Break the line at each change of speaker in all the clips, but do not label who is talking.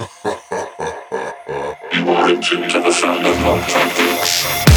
you are into the sound of Mob Tactics.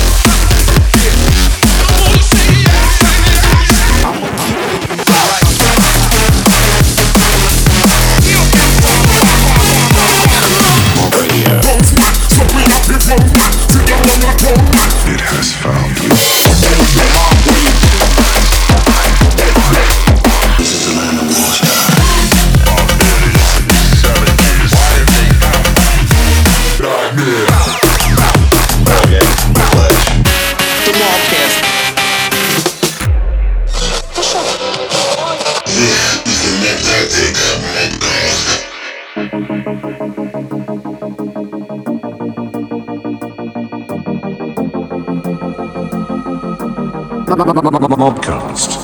Mobcast.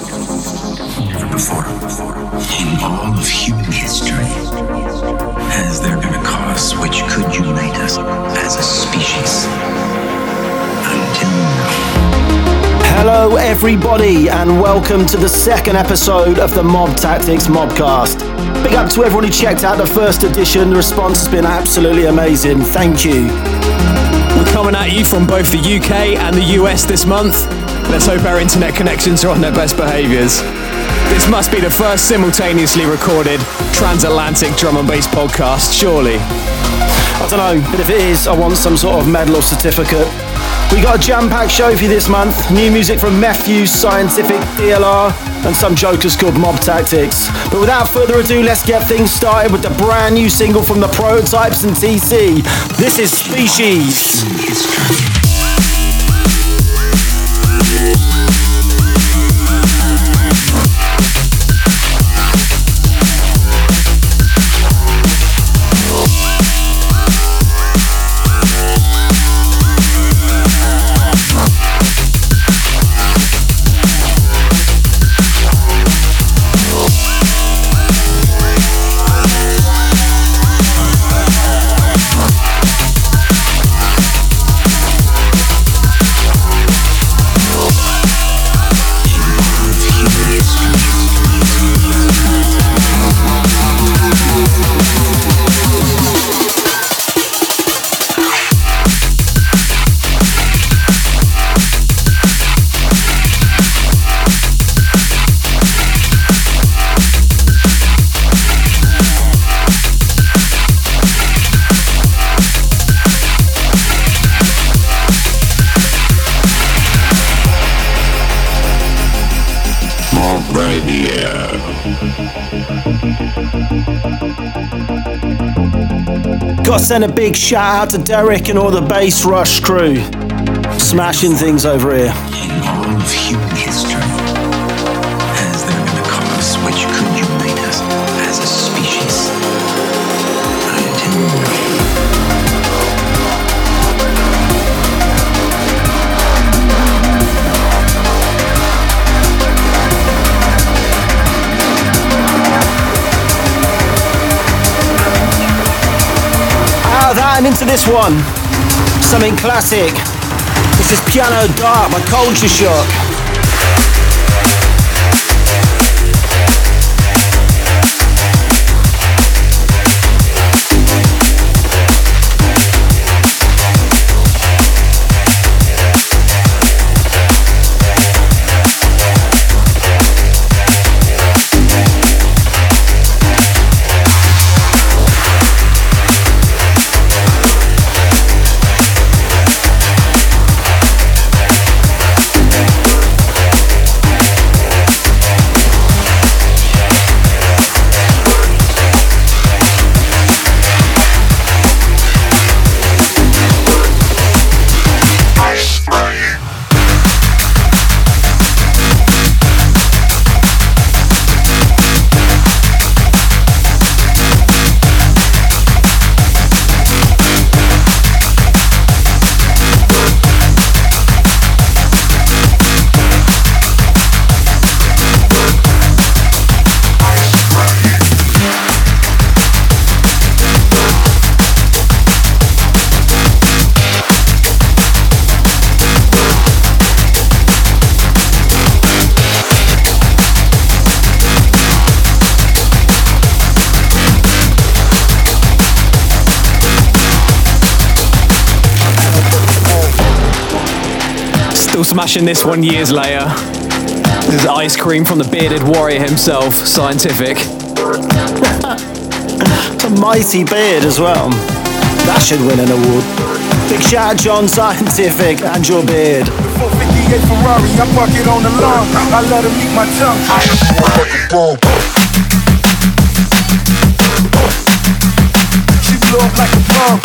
Never before, in all of human history, has there been a cause which could unite us as a species. Until now.
Hello, everybody, and welcome to the second episode of the Mob Tactics Mobcast. Big up to everyone who checked out the first edition. The response has been absolutely amazing. Thank you.
We're coming at you from both the UK and the US this month. Let's hope our internet connections are on their best behaviours. This must be the first simultaneously recorded transatlantic drum and bass podcast, surely.
I don't know, but if it is, I want some sort of medal or certificate. We got a jam-packed show for you this month. New music from Mefjus, Cyantific, DLR, and some jokers called Mob Tactics. But without further ado, let's get things started with the brand new single from the Prototypes and TC. This is Species. Send a big shout out to Derek and all the Bass Rush crew. Smashing things over here. This one. Something classic. This is Piano Dark by Culture Shock.
Smashing this one years later. This is ice cream from the bearded warrior himself, Cyantific.
it's a mighty beard as well. That should win an award. Big shout out John Cyantific and your beard. 458 Ferrari, I park it on the lawn. I let him eat my tongue. She blew up like a bomb.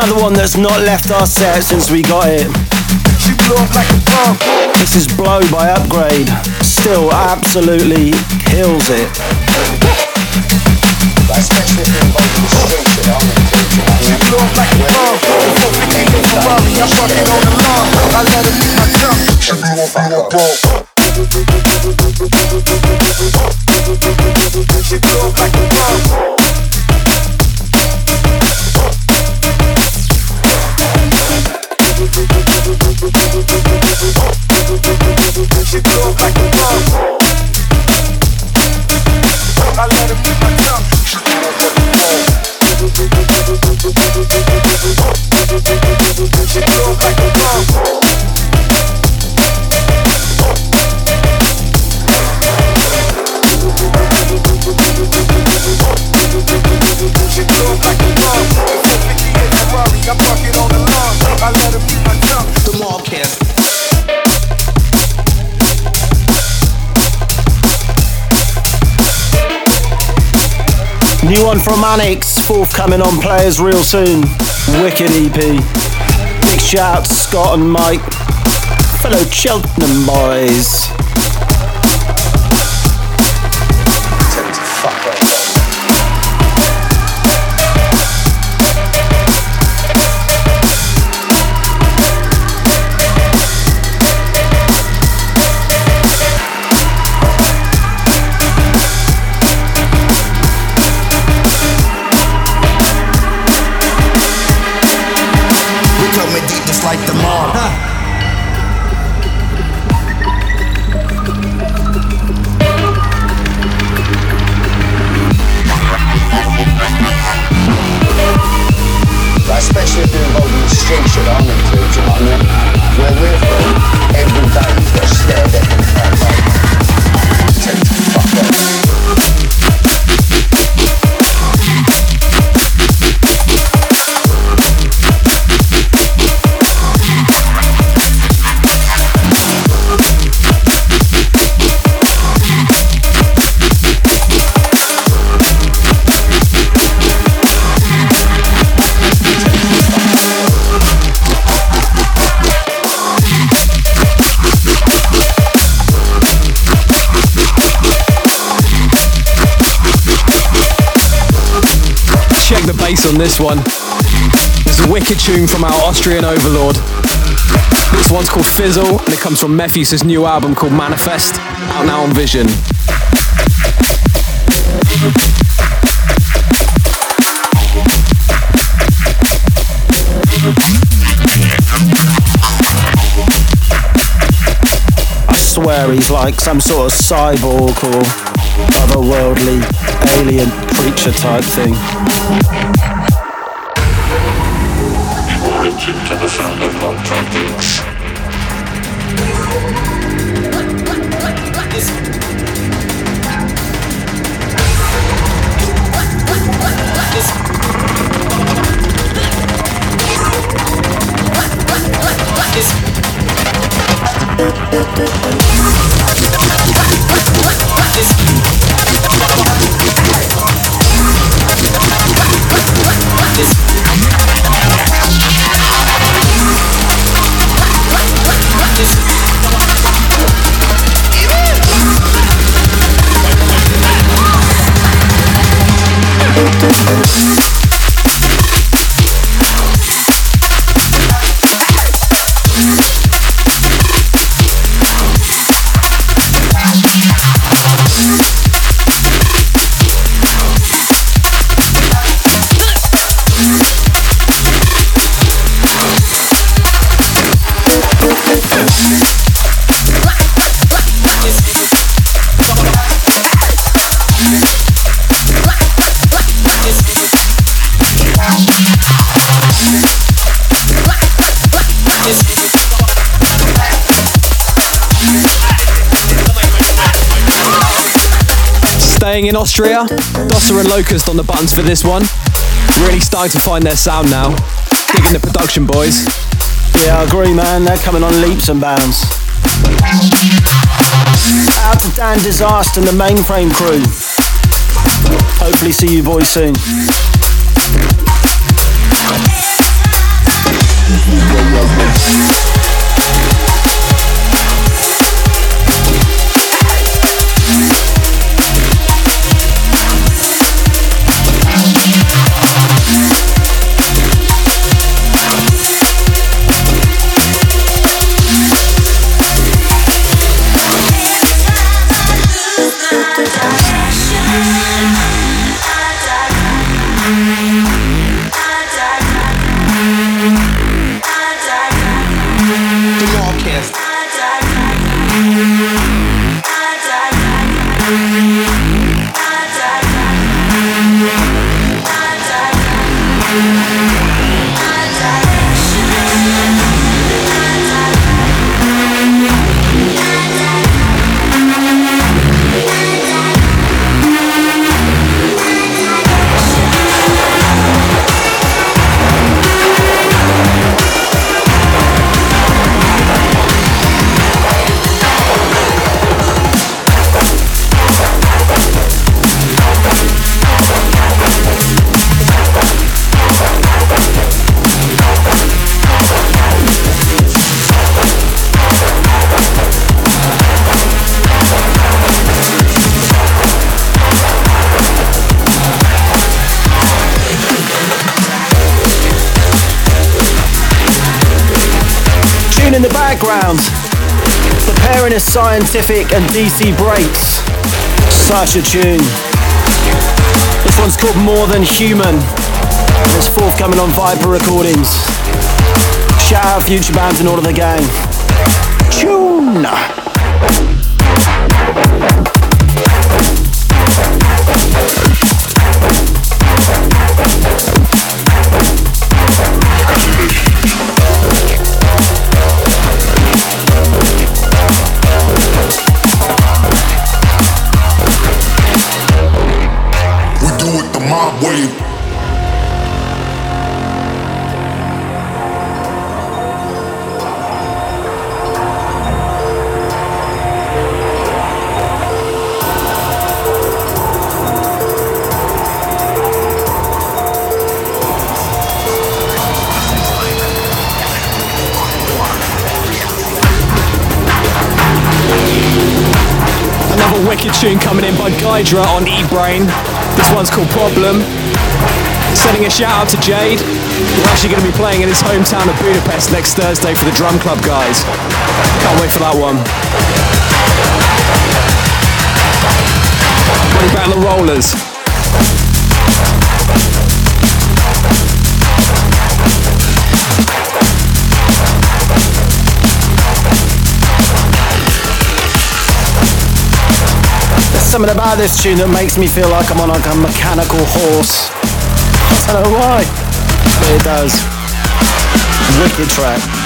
Another one that's not left our set since we got it. She blew up like a bomb. This is Blow by Upgrade. Still absolutely kills it. She blew up like a bomb. Before 50 Ferrari, I fuck it on the lawn. I let her my tongue. She blew up like a bomb. She blew up like a bomb. Annex, forthcoming on Playaz real soon. Wicked EP. Big shout out to Scott and Mike, fellow Cheltenham boys.
I'm into, do you know what I mean? Where we're from, every day
On this one. It's a wicked tune from our Austrian overlord. This one's called Fizzle, and it comes from Mefjus' new album called Manifest, out now on Vision.
I swear he's like some sort of cyborg or otherworldly alien creature type thing.
In Austria. Dossa and Locuzzed on the buttons for this one. Really starting to find their sound now. Digging the production, boys.
Yeah, I agree, man. They're coming on leaps and bounds. Out to Dan Disaster and the mainframe crew. Hopefully, see you boys soon. Scientific and DC breaks. Such a tune. This one's called More Than Human. It's forthcoming on Viper Recordings. Shout out Futurebound and all of the gang. Tune!
By on Eatbrain. This one's called Problem. Sending a shout out to Jade. We're actually going to be playing in his hometown of Budapest next Thursday for the Drum Club guys. Can't wait for that one. Bring back the rollers.
Something about this tune that makes me feel like I'm on like a mechanical horse. I don't know why, but it does. Wicked track.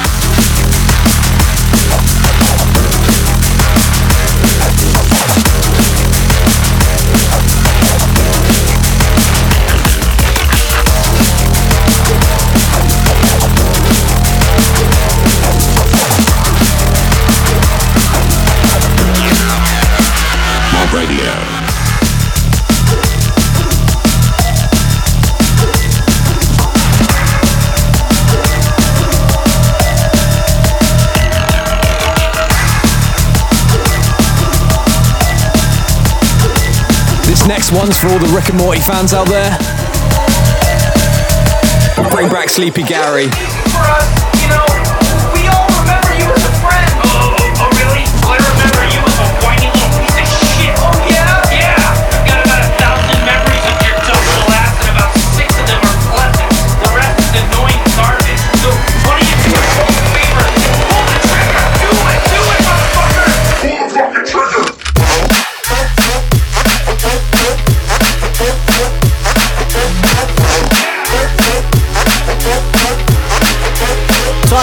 Next one's for all the Rick and Morty fans out there. Bring back Sleepy Gary.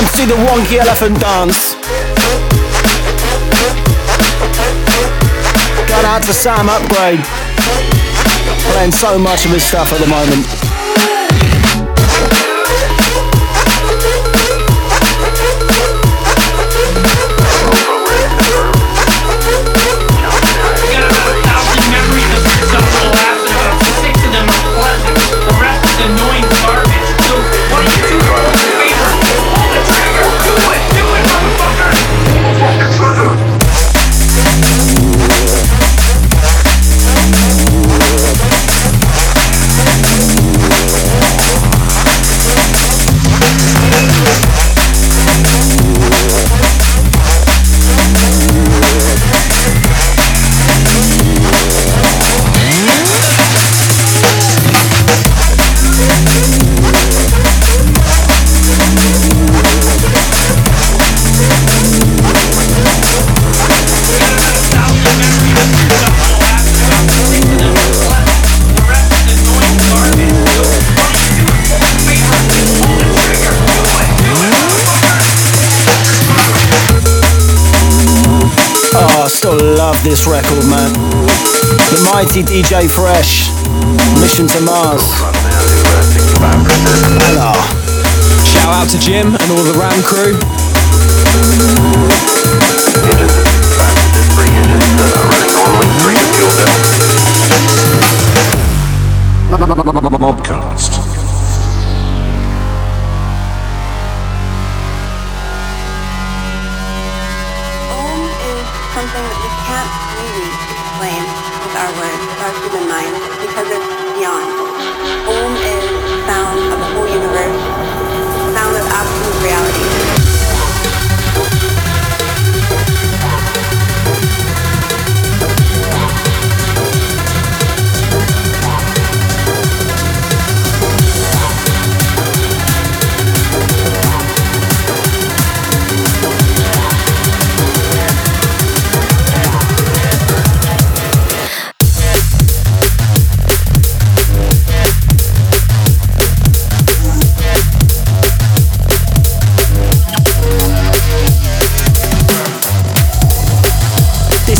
Time to see the wonky elephant dance. Got out to Sam Upgrade.
Playing so much of his stuff at the moment. This record, man. The mighty DJ Fresh, Mission to Mars. Hello.
Shout out to Jim and all the Ram crew.
Mobcast. mind because it's beyond. Om is sound of the whole universe.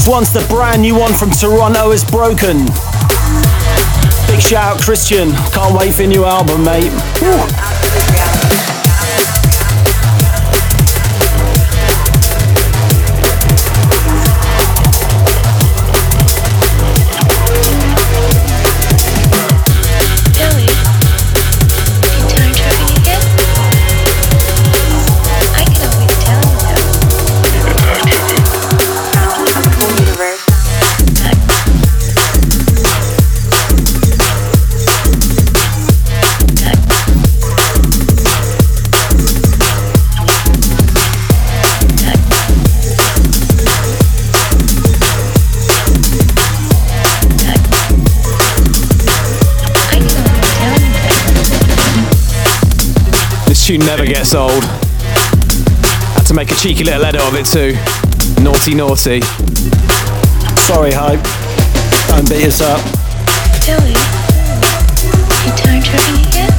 One's the brand new one from Toronto is Broken. Big shout out, Christian. Can't wait for your new album, mate.
Tune never gets old. Had to make a cheeky little edit of it too. Naughty, naughty.
Sorry, Hype. Don't beat us up.
Billy, you turned tripping again?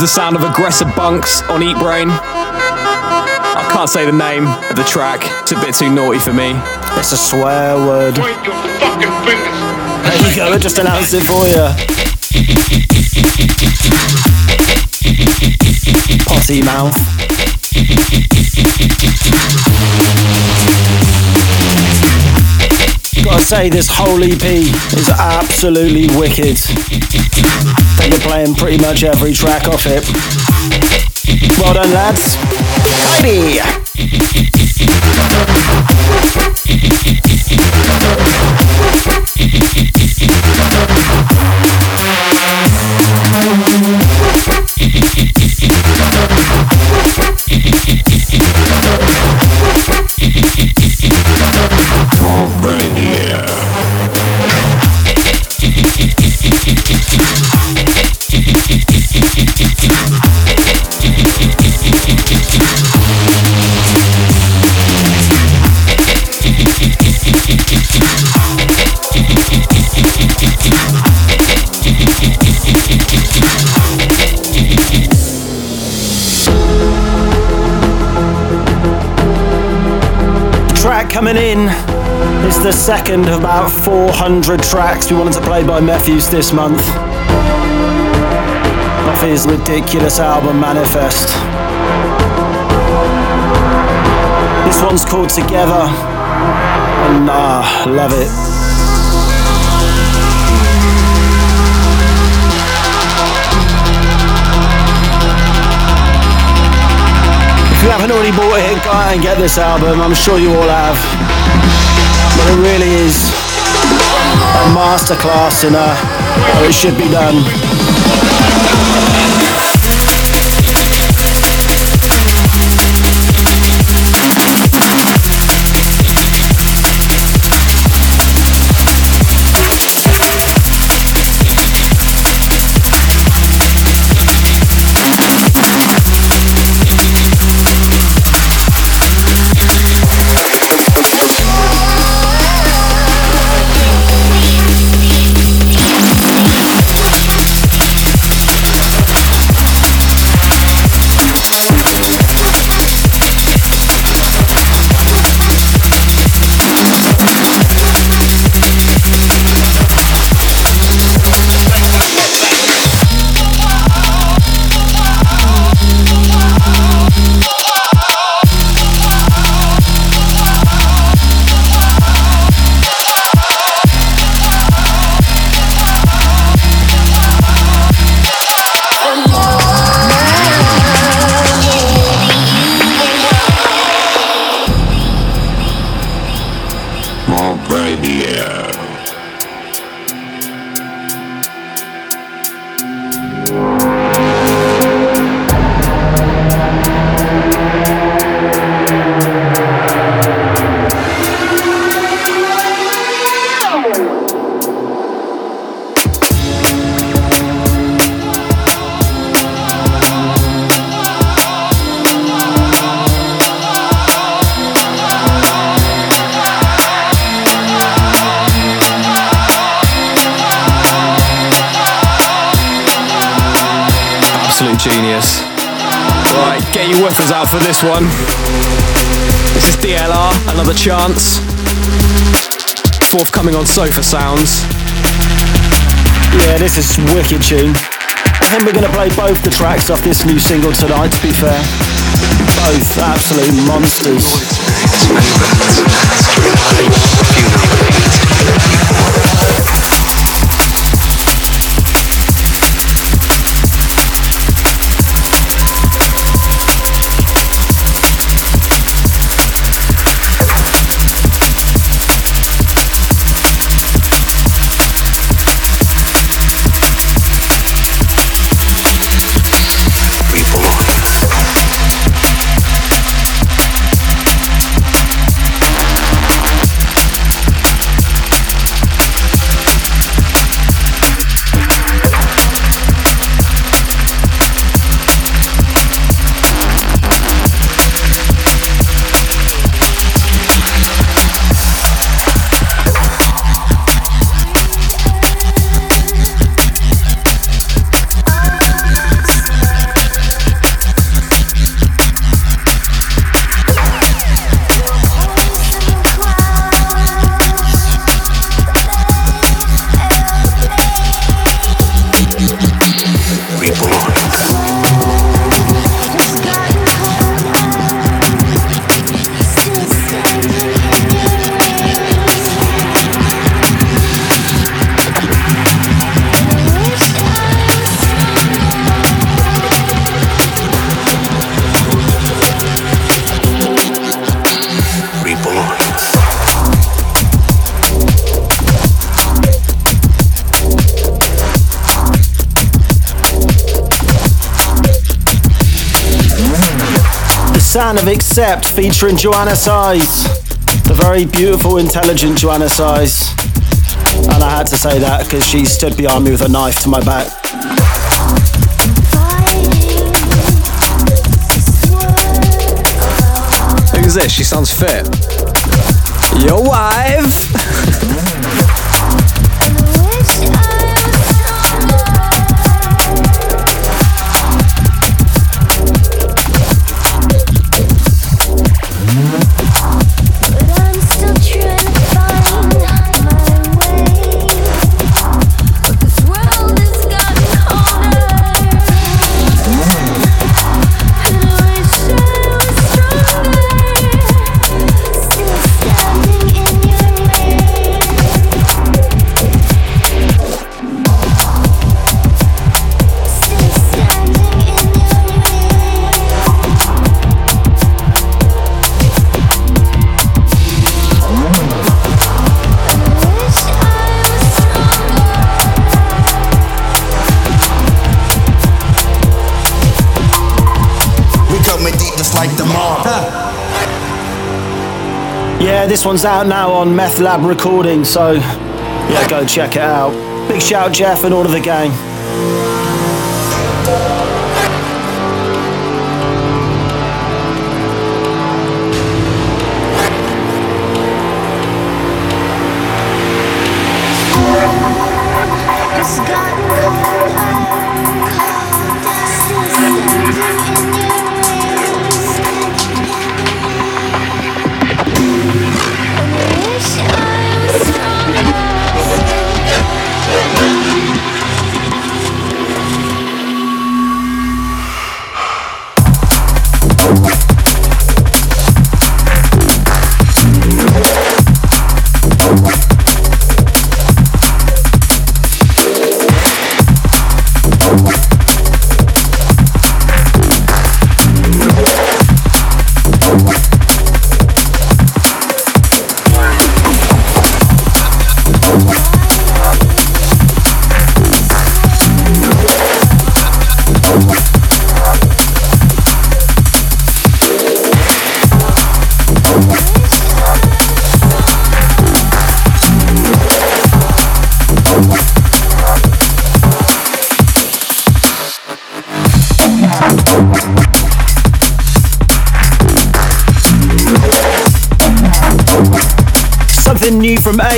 The sound of Agressor Bunx on Eatbrain. I can't say the name of the track, it's a bit too naughty for me.
It's a swear word.
Point your fucking fingers.
There you go, I just announced it for you. Potty mouth.
Say this whole EP is absolutely wicked. They are playing pretty much every track off it. Well done, lads. Heidi! Coming in is the second of about 400 tracks we wanted to play by Mefjus this month. Off his ridiculous album Manifest. This one's called Together, and ah, love it. You haven't already bought it, go out and get this album. I'm sure you all have. But it really is a masterclass in uh, how it should be done. Out for this one. This is DLR, another chance. Forthcoming on Sofa Sounds. Yeah, this is wicked tune. I think we're going to play both the tracks off this new single tonight, to be fair. Both absolute monsters. Sound of Accept featuring Joanna Size. The very beautiful, intelligent Joanna Size. And I had to say that because she stood behind me with a knife to my back.
Who's this? She sounds fit. Your wife!
This one's out now on Meth Lab Recording, so yeah, go check it out. Big shout, Jeff, and all of the gang.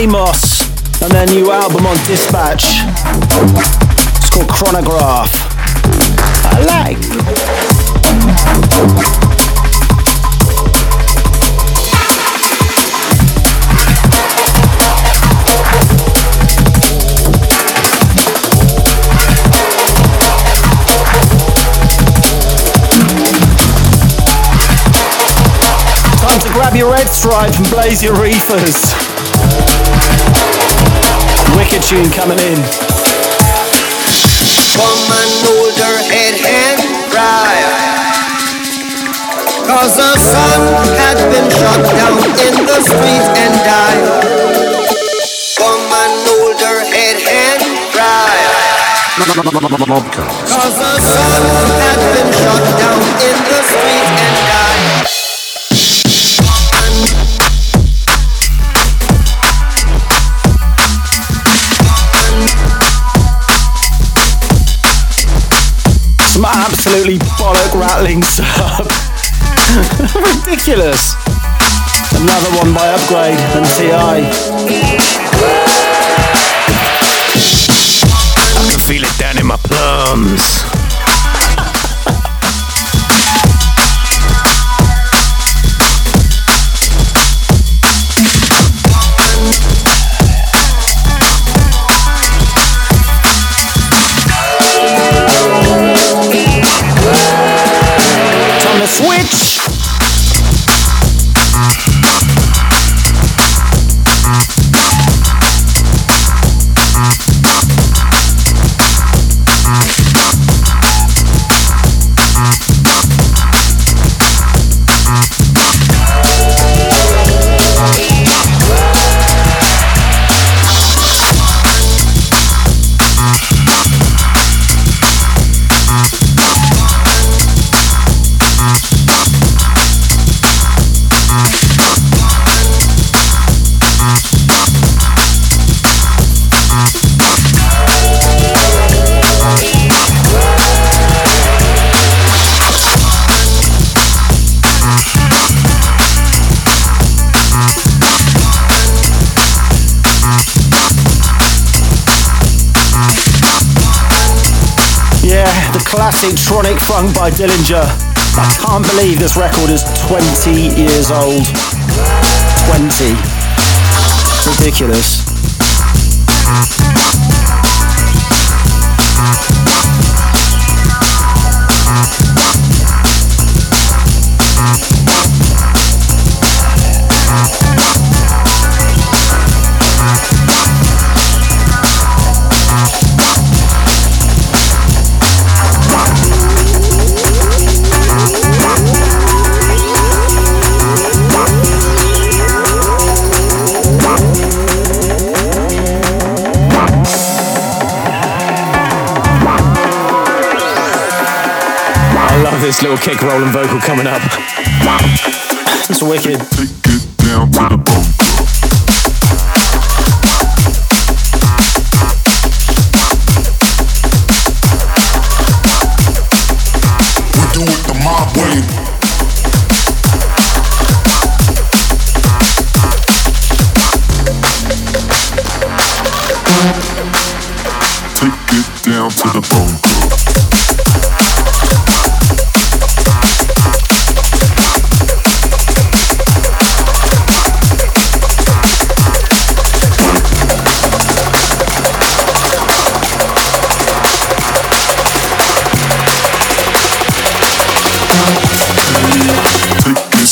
Amos and their new album on Dispatch. It's called Chronograph. I like. Grab your red stripe and blaze your reefers. Wicked tune coming in.
Come and hold her head and cry. Cause her son had been shot down in the street and died. Come and hold her head and cry. Cause her son
some absolutely bollock rattling sub. Ridiculous. Another one by Upgrade and TI.
I can feel it down in my plums.
Tronic Funk by Dillinja. I can't believe this record is 20 years old. 20. Ridiculous.
This little kick rolling vocal coming up.
It's wicked.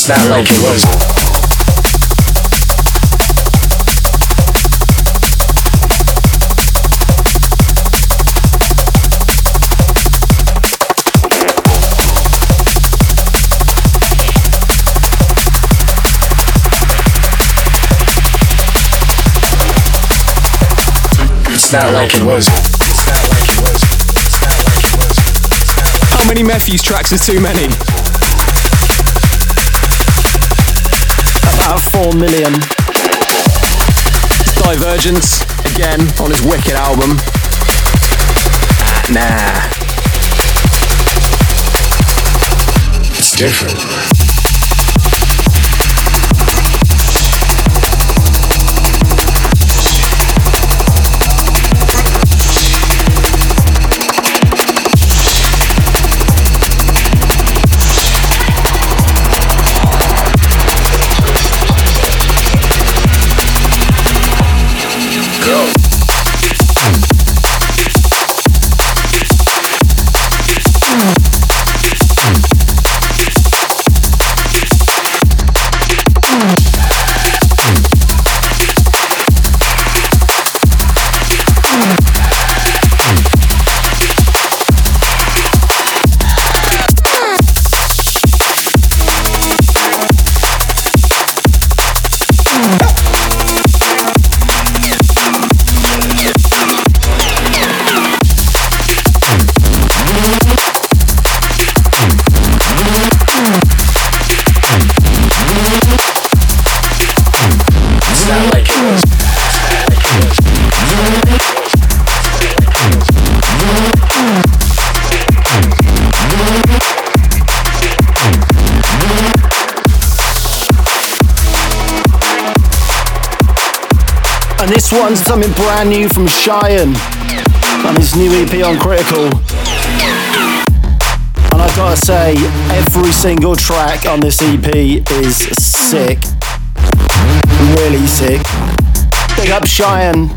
Not like it was. It's not like it was.
How many Mefjus tracks is too many?
4 million.
Divergence, again, on his Wicked album. Nah.
It's different.
This one's something brand new from Cheyenne on his new EP on Critical. And I've got to say, every single track on this EP is sick. Really sick. Big up Cheyenne.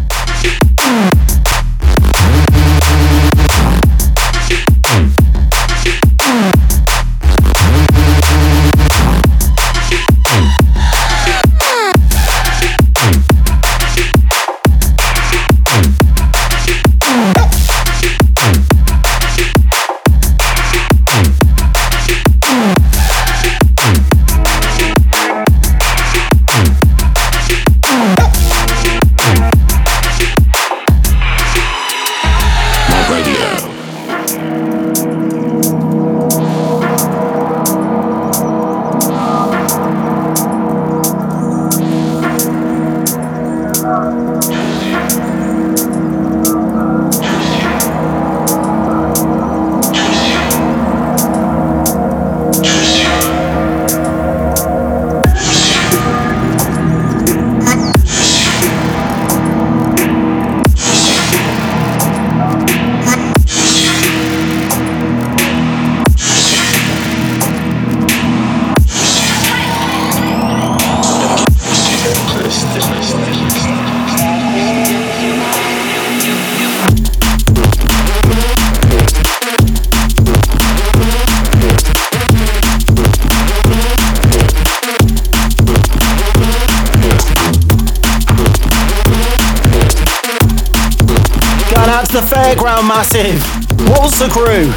Massive. What's the crew?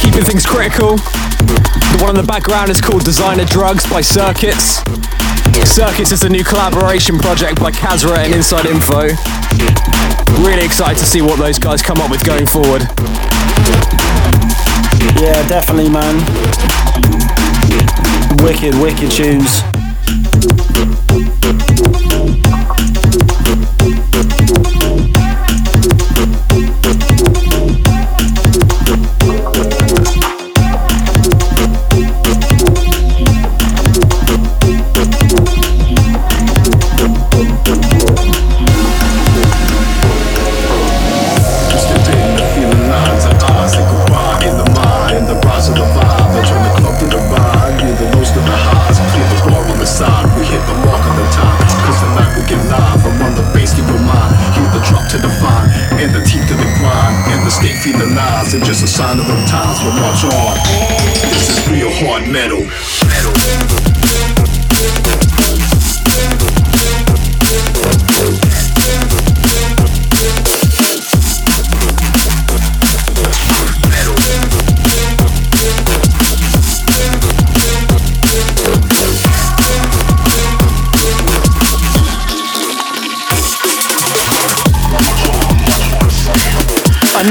Keeping things critical. The one in the background is called Designer Drugs by Circuits. Circuits is a new collaboration project by Kasra and Inside Info. Really excited to see what those guys come up with going forward.
Yeah, definitely, man. Wicked, wicked tunes.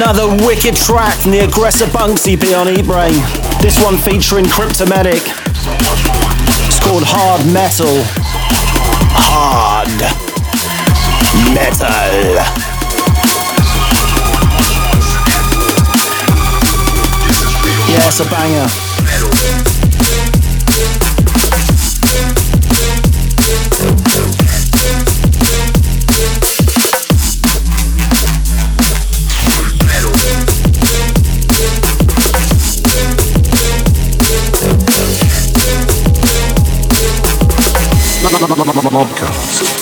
Another wicked track from the Agressor Bunx EP on Eatbrain. This one featuring Cryptomatic. It's called Hard Metal. Hard Metal. Yeah, it's a banger.
Mobcast.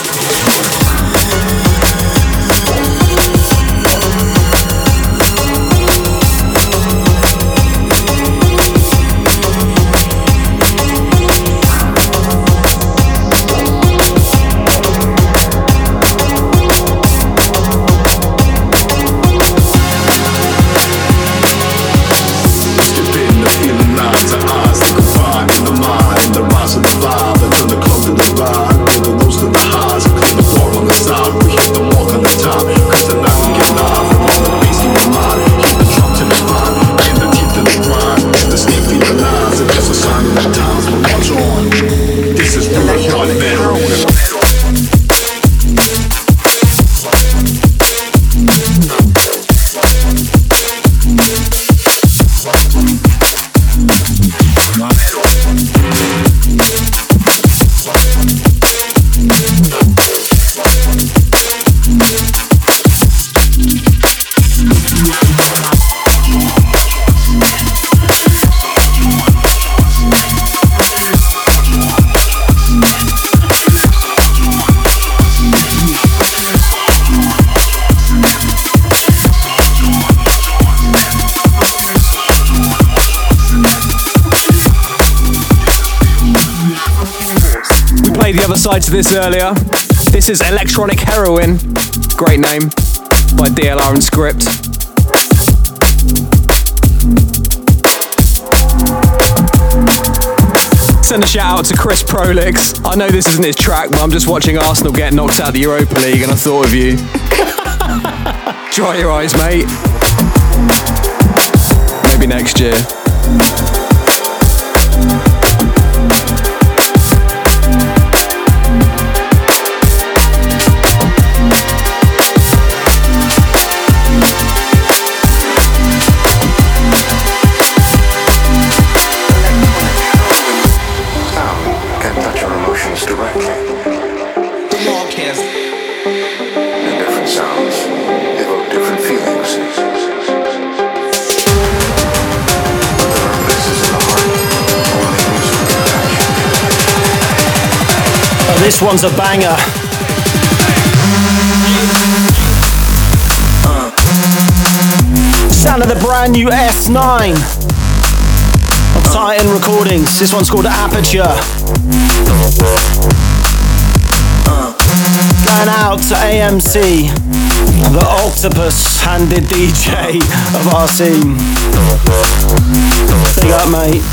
Earlier. This is Electronic Heroin, great name, by DLR and Script. Send a shout out to Chris Prolix. I know this isn't his track, but I'm just watching Arsenal get knocked out of the Europa League and I thought of you. Dry your eyes, mate. Maybe next year.
This one's a banger. Sound of the brand new S9 on Titan Recordings. This one's called Aperture. man out to AMC, the octopus handed DJ of our scene. Big up, mate.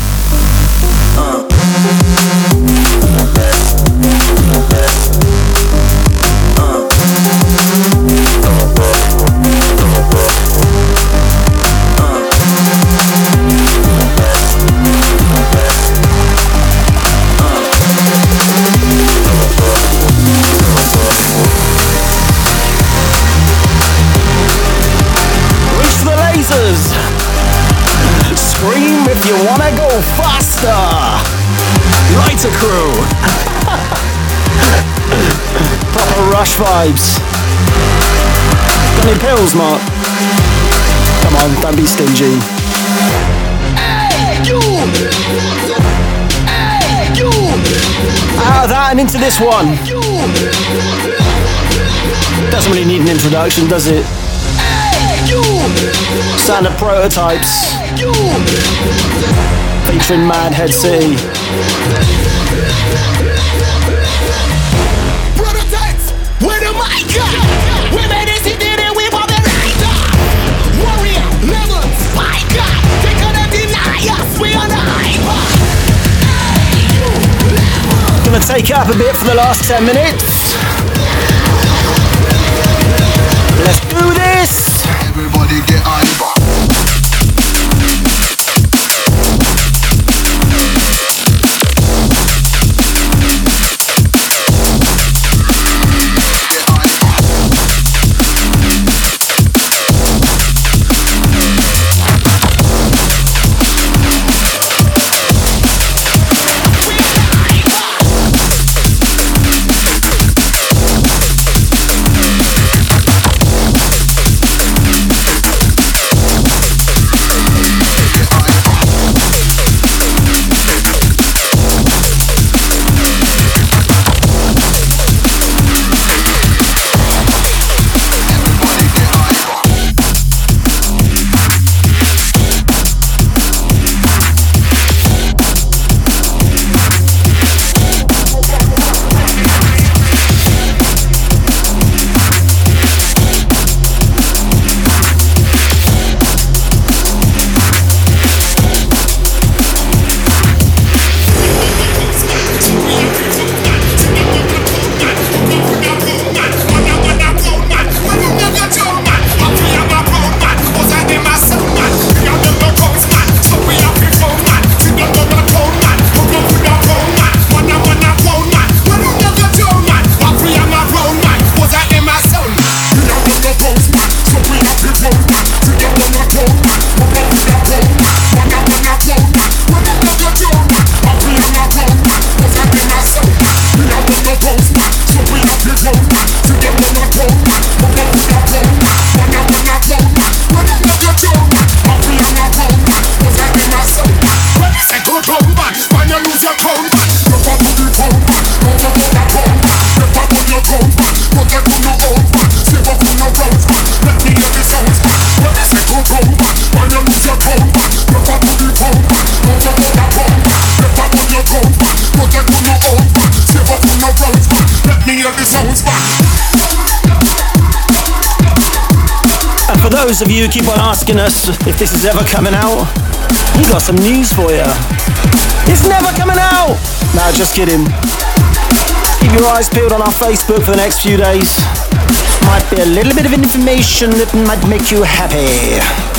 Wanna go faster.
Lighter crew.
Proper rush vibes. Got any pills, Mark? Come on, don't be stingy. Out of that and into this one. Doesn't really need an introduction, does it? Standard prototypes. Featuring Mad Head City.
Prototypes, where the mic at? We made it city, then we want the writer. Warrior. They gonna deny us, we on the hyper.
Gonna take up a bit for the last 10 minutes. Let's do this!
Everybody get hyper.
Those of you who keep on asking us if this is ever coming out, we got some news for you. It's never coming out! Nah, just kidding. Keep your eyes peeled on our Facebook for the next few days. Might be a little bit of information that might make you happy.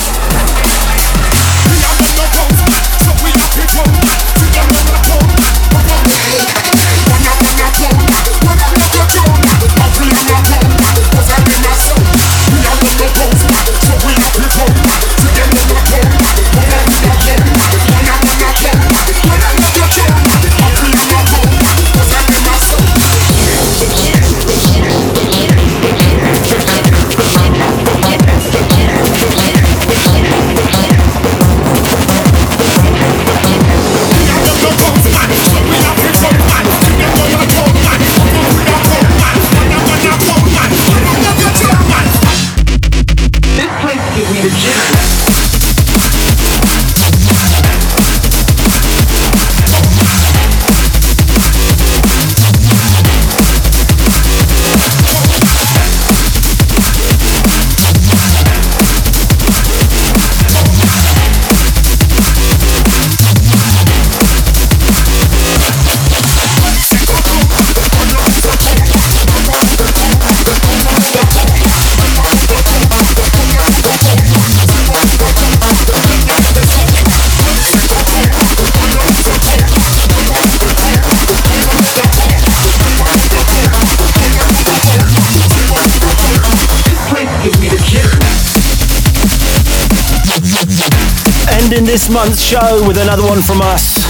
Ending this month's show with another one from us.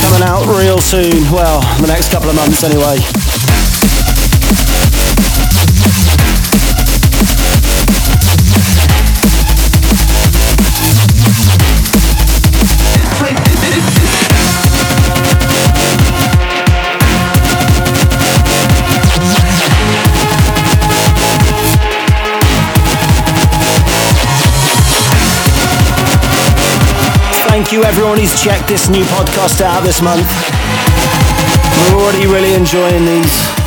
Coming out real soon. Well, the next couple of months anyway. Thank you everyone who's checked this new podcast out this month. We're already really enjoying these.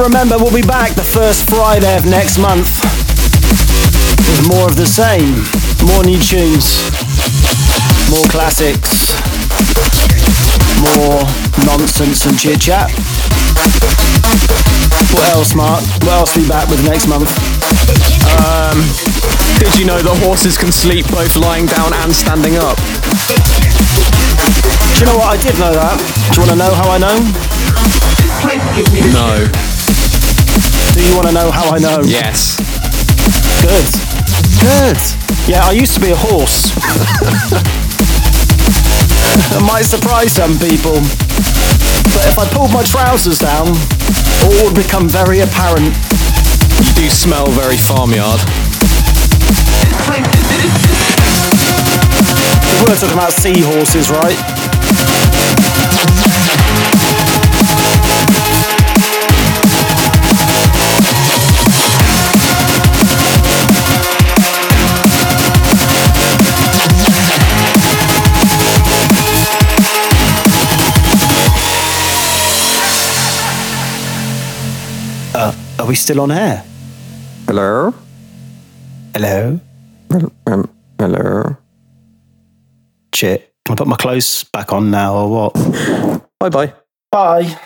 Remember, we'll be back the first Friday of next month with more of the same. More new tunes, more classics, more nonsense and chit chat. What else, Mark? What else we back with next month?
Um, did you know that horses can sleep both lying down and standing up?
Do you know what? I did know that. Do you want to know how I know?
No.
Do you want to know how I know?
Yes.
Good. Good. Yeah, I used to be a horse. it might surprise some people. But if I pulled my trousers down, all would become very apparent.
You do smell very farmyard.
We were talking about seahorses, right? Are we still on air?
Hello?
Hello?
Um, hello?
Shit. Can I put my clothes back on now or what?
Bye bye.
Bye.